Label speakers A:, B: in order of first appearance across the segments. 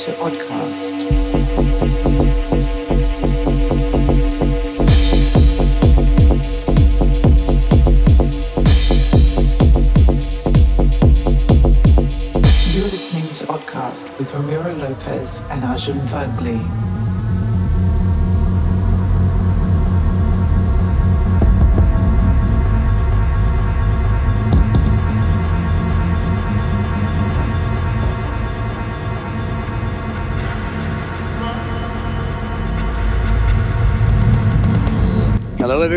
A: to Oddcast. with Ramiro Lopez and Arjun
B: Vagale.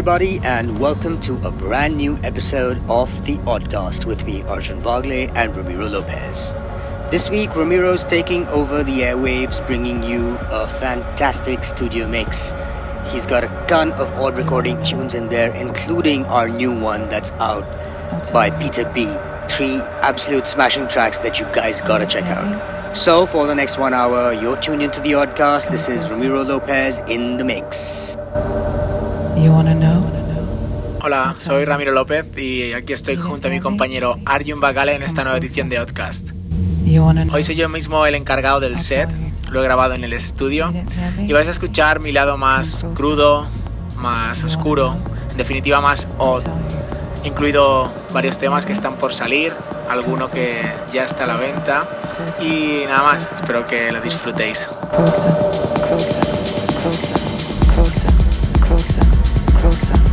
B: Everybody, and welcome to a brand new episode of The Oddcast with me, Arjun Vagale, and Ramiro Lopez. This week, Ramiro's taking over the airwaves, bringing you a fantastic studio mix. He's got a ton of odd recording tunes in there, including our new one that's out by Peter B. Three absolute smashing tracks that you guys gotta check out. So, for the next one hour, you're tuned into The Oddcast. This is Ramiro Lopez in the mix.
C: Hola, soy Ramiro López y aquí estoy junto a mi compañero Arjun Bagale en esta nueva edición de Outcast. Hoy soy yo mismo el encargado del set, lo he grabado en el estudio. Y vais a escuchar mi lado más crudo, más oscuro, en definitiva más odd, incluido varios temas que están por salir, alguno que ya está a la venta. Y nada más, espero que lo disfrutéis.
A: Closer, closer, closer, closer,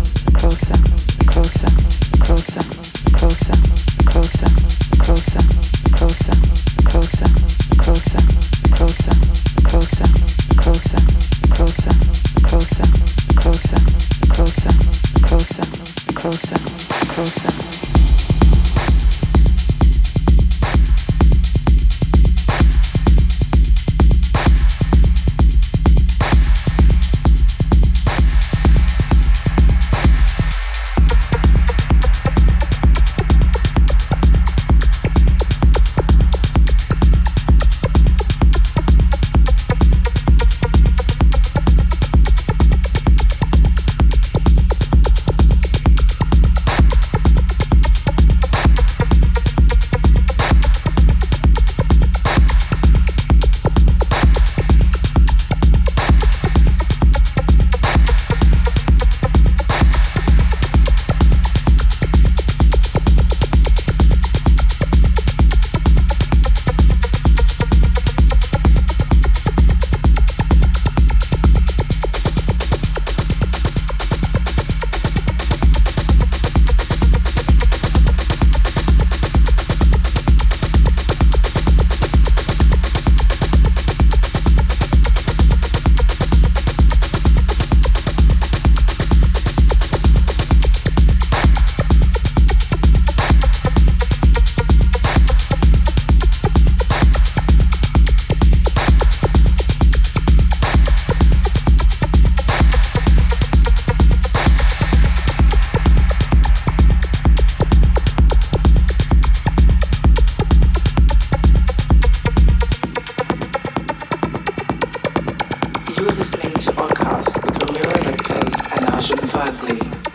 A: closer, closer, closer, closer, closer, closer, closer, closer, closer, closer, closer, closer, closer, closer, closer, closer, closer, closer, closer, You're listening to Oddcast with Ramiro Lopez and Arjun Vagale.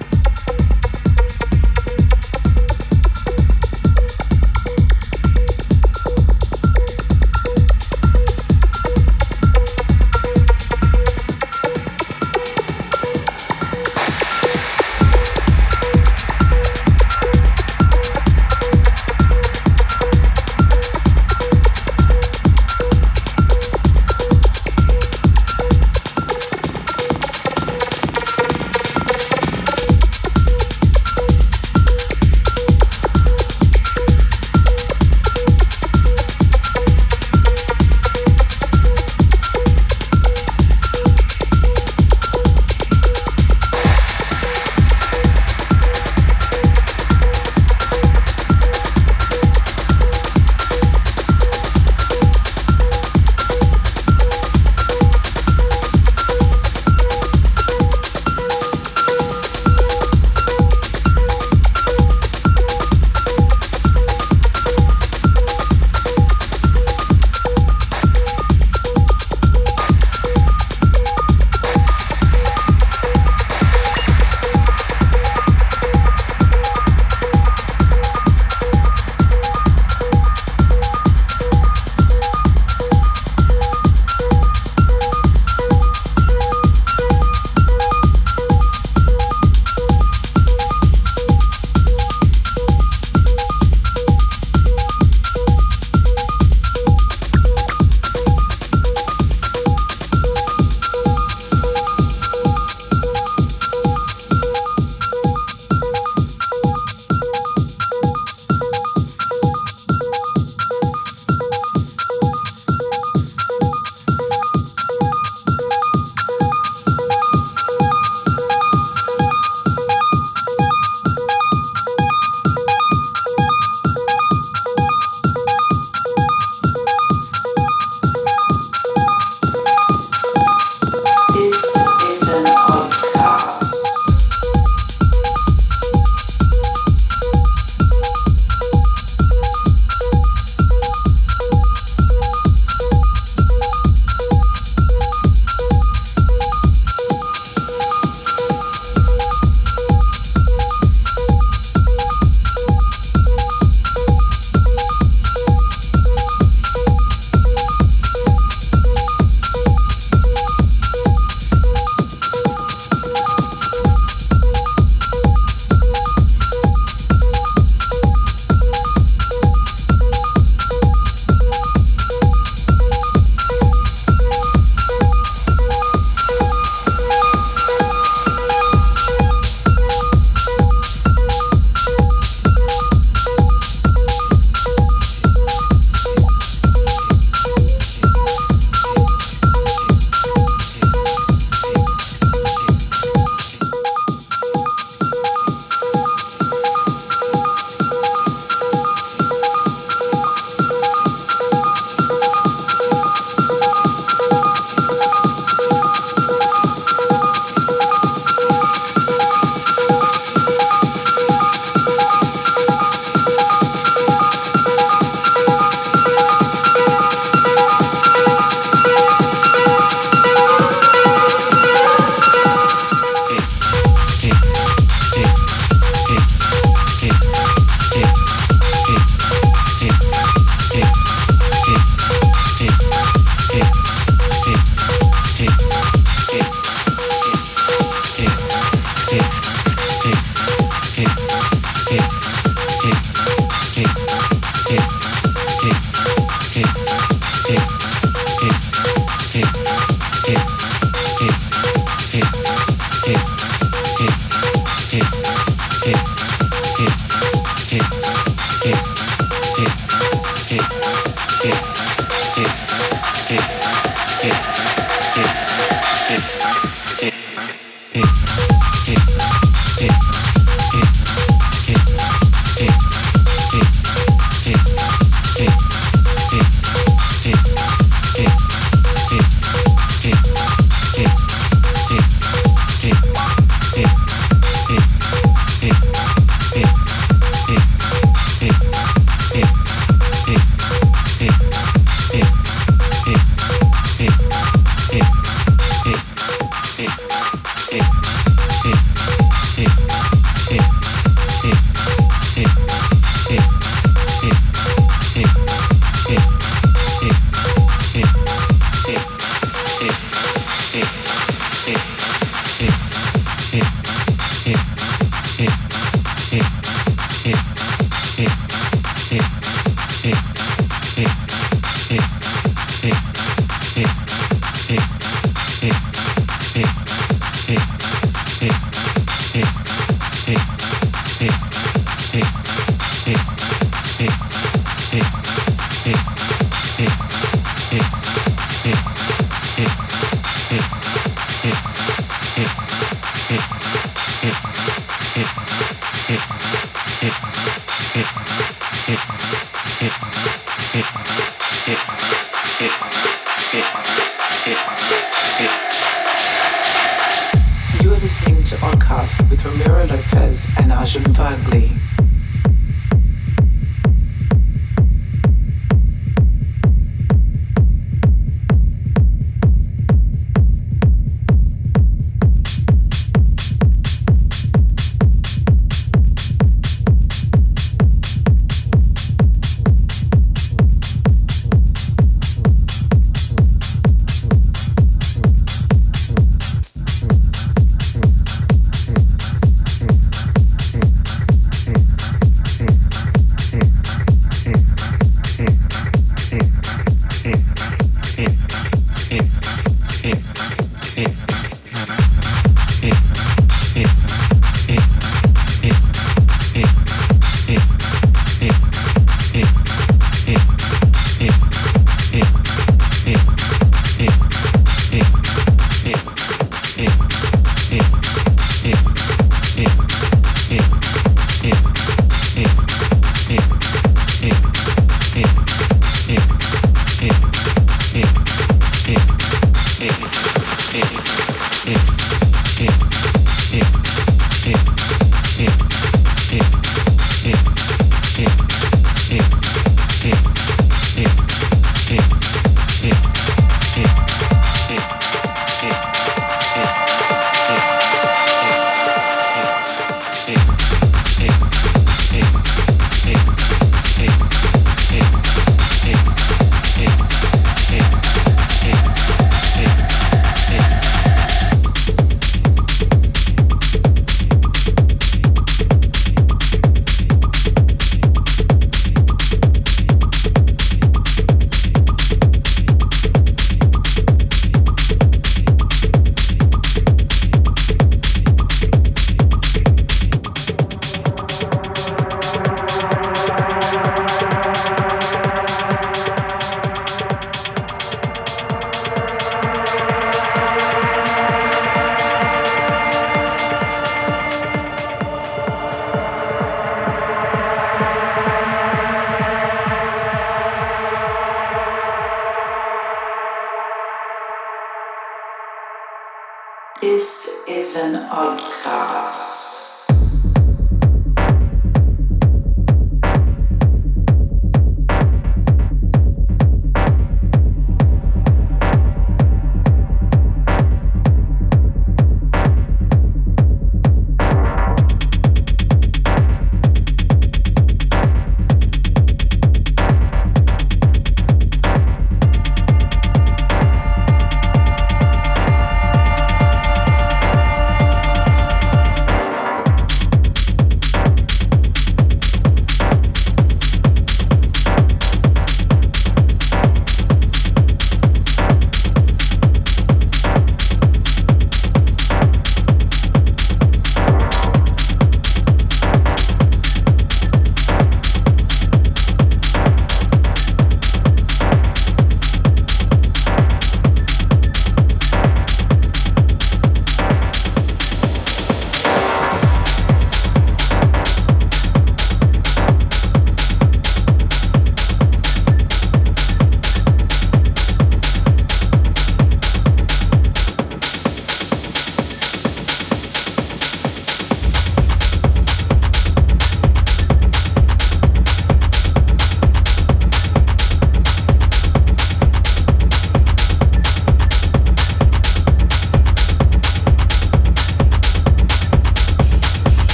A: it, it, it, it, it.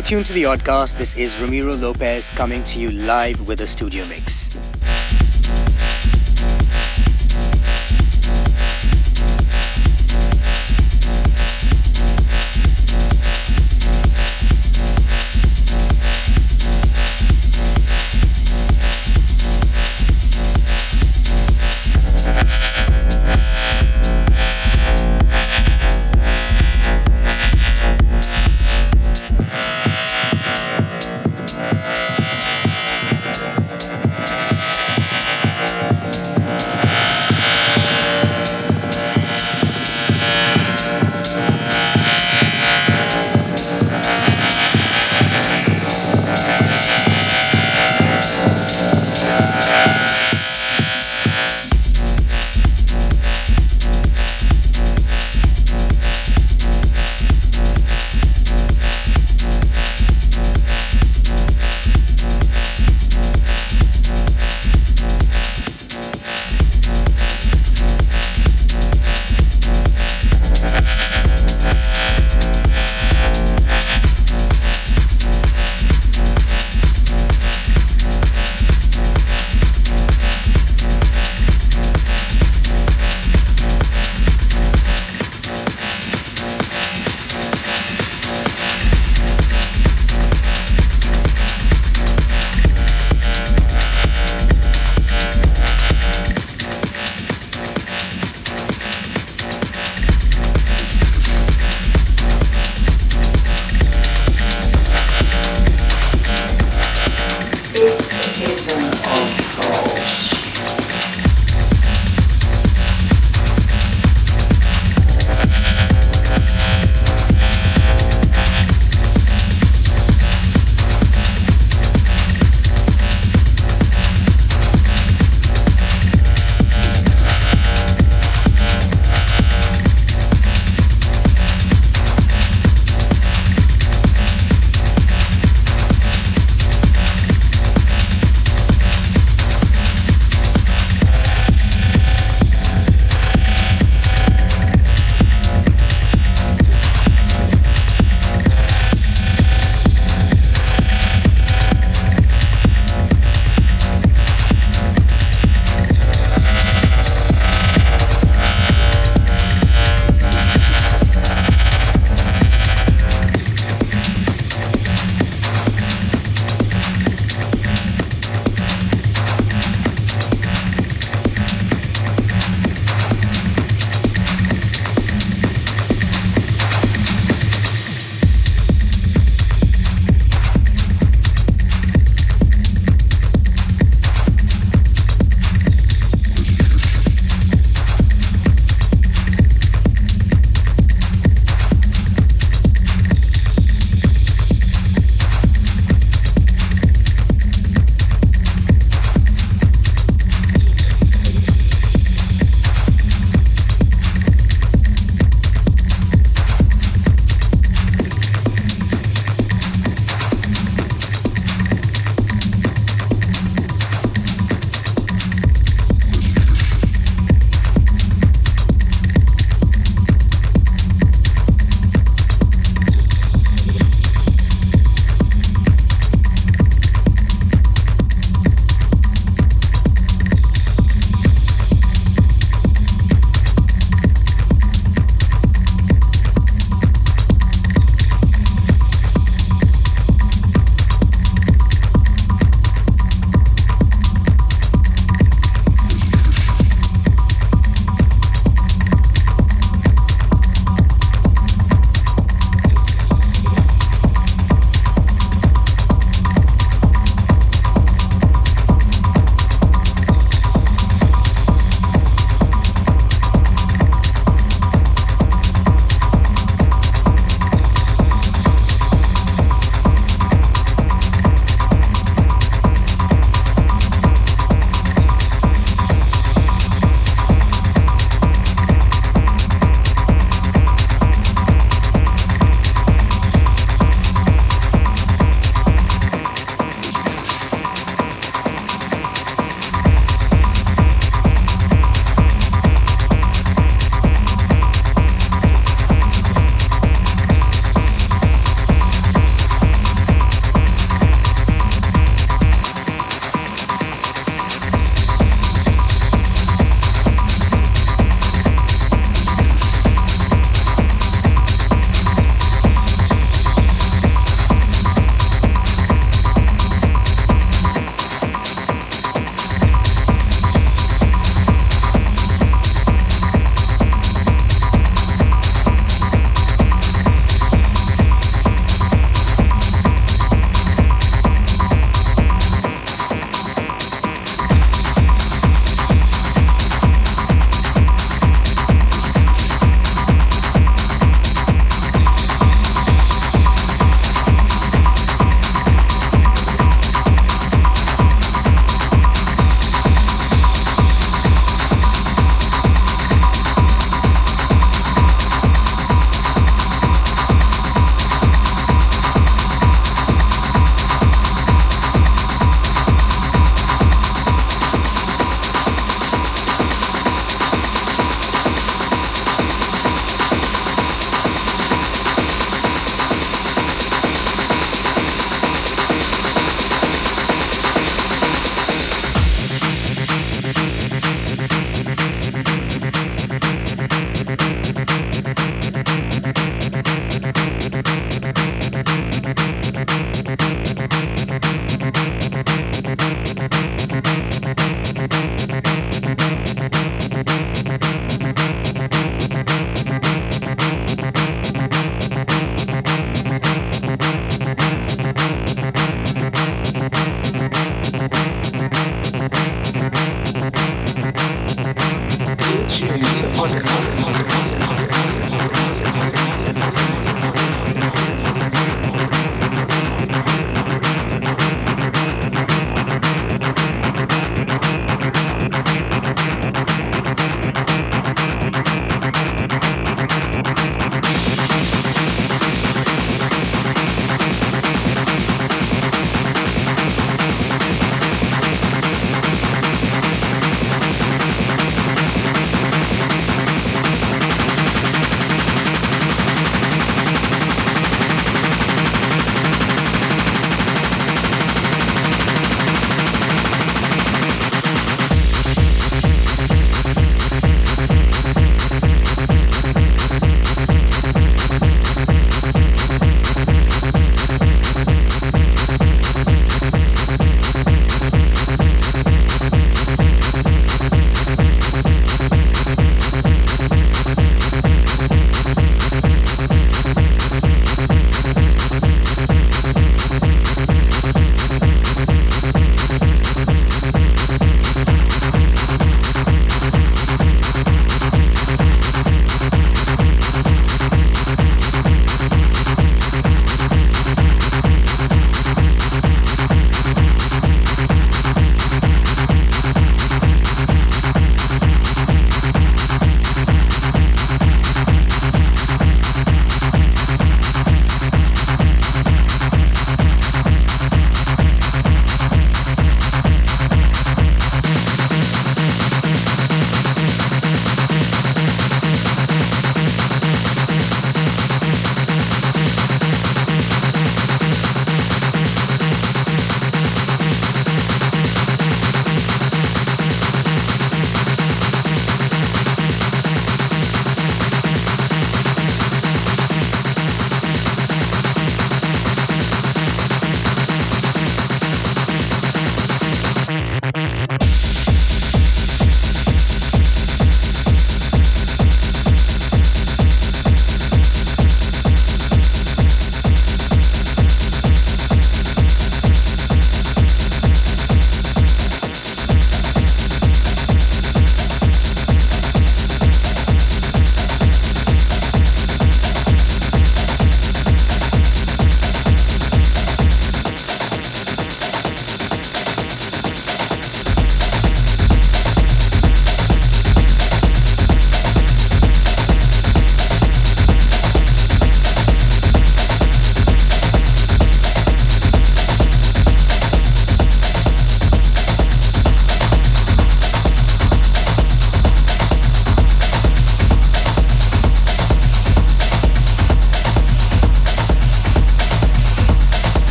B: Still tuned to the Oddcast. This is Ramiro Lopez coming to you live with a studio mix.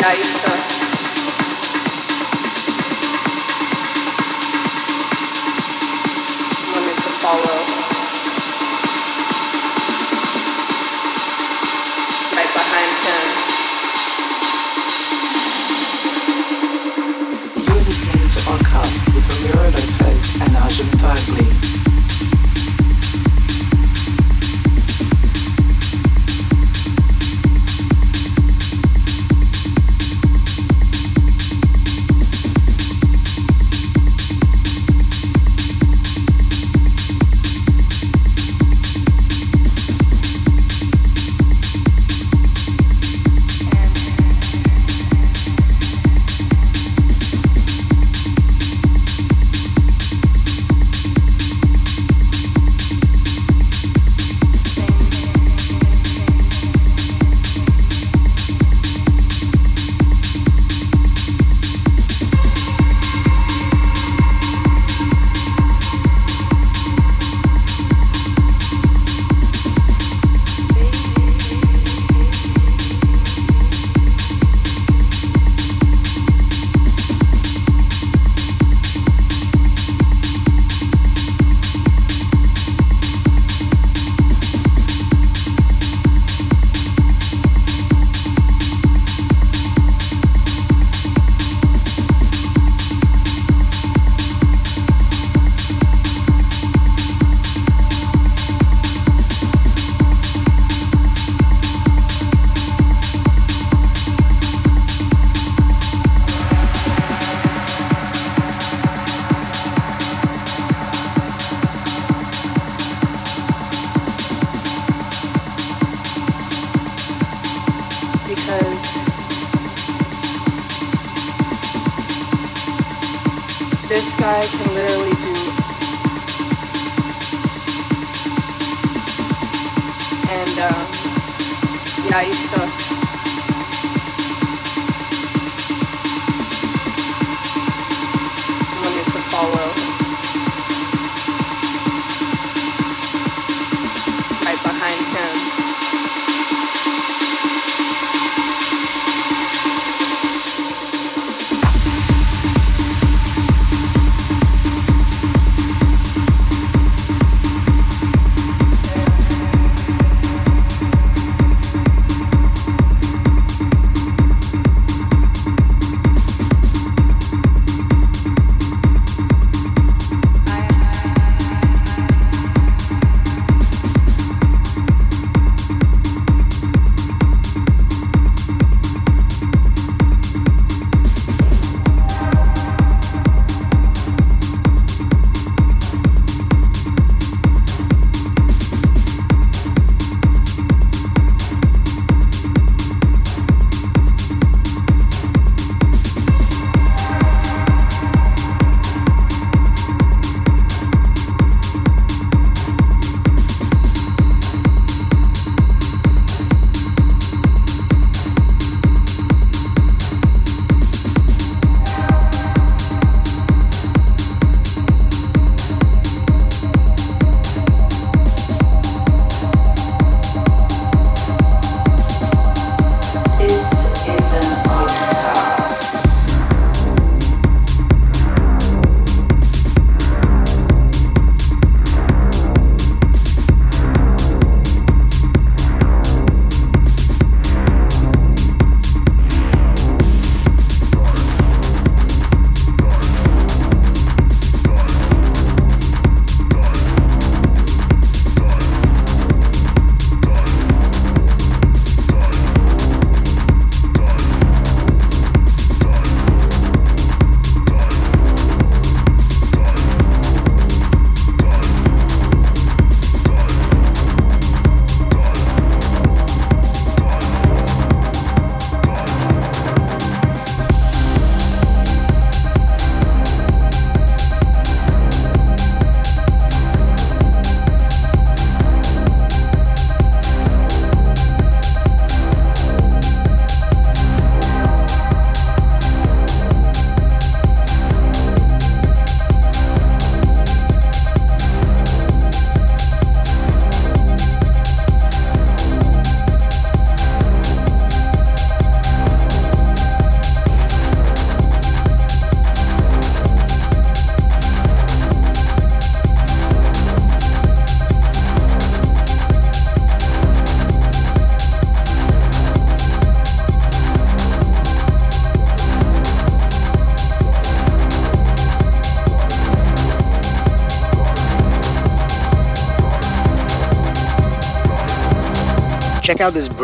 D: nicer guy can literally do and um, yeah, I used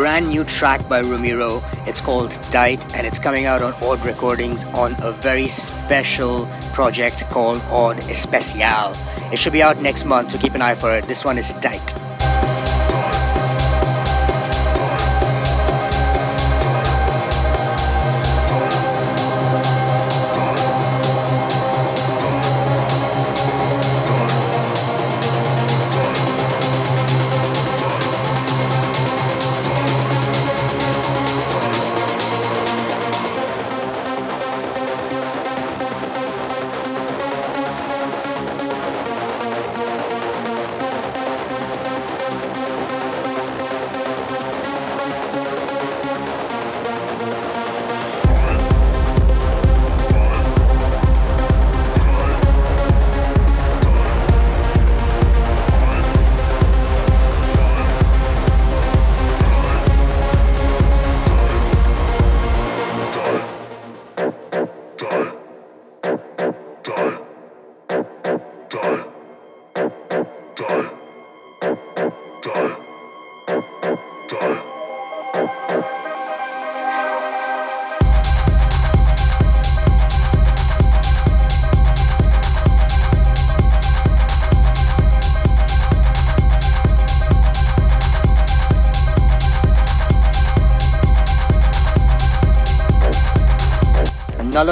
B: brand new track by Ramiro. It's called Diet and it's coming out on Odd Recordings on a very special project called Odd Especial. It should be out next month, so keep an eye for it. This one is Diet.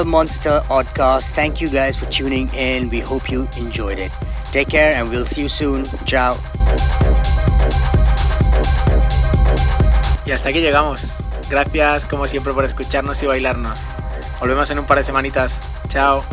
B: Monster. Thank you guys for tuning in. We hope you enjoyed it. Take care and we'll see you soon. Ciao.
C: Y hasta aquí llegamos. Gracias como siempre por escucharnos y bailarnos. Volvemos en un par de semanitas. Chao.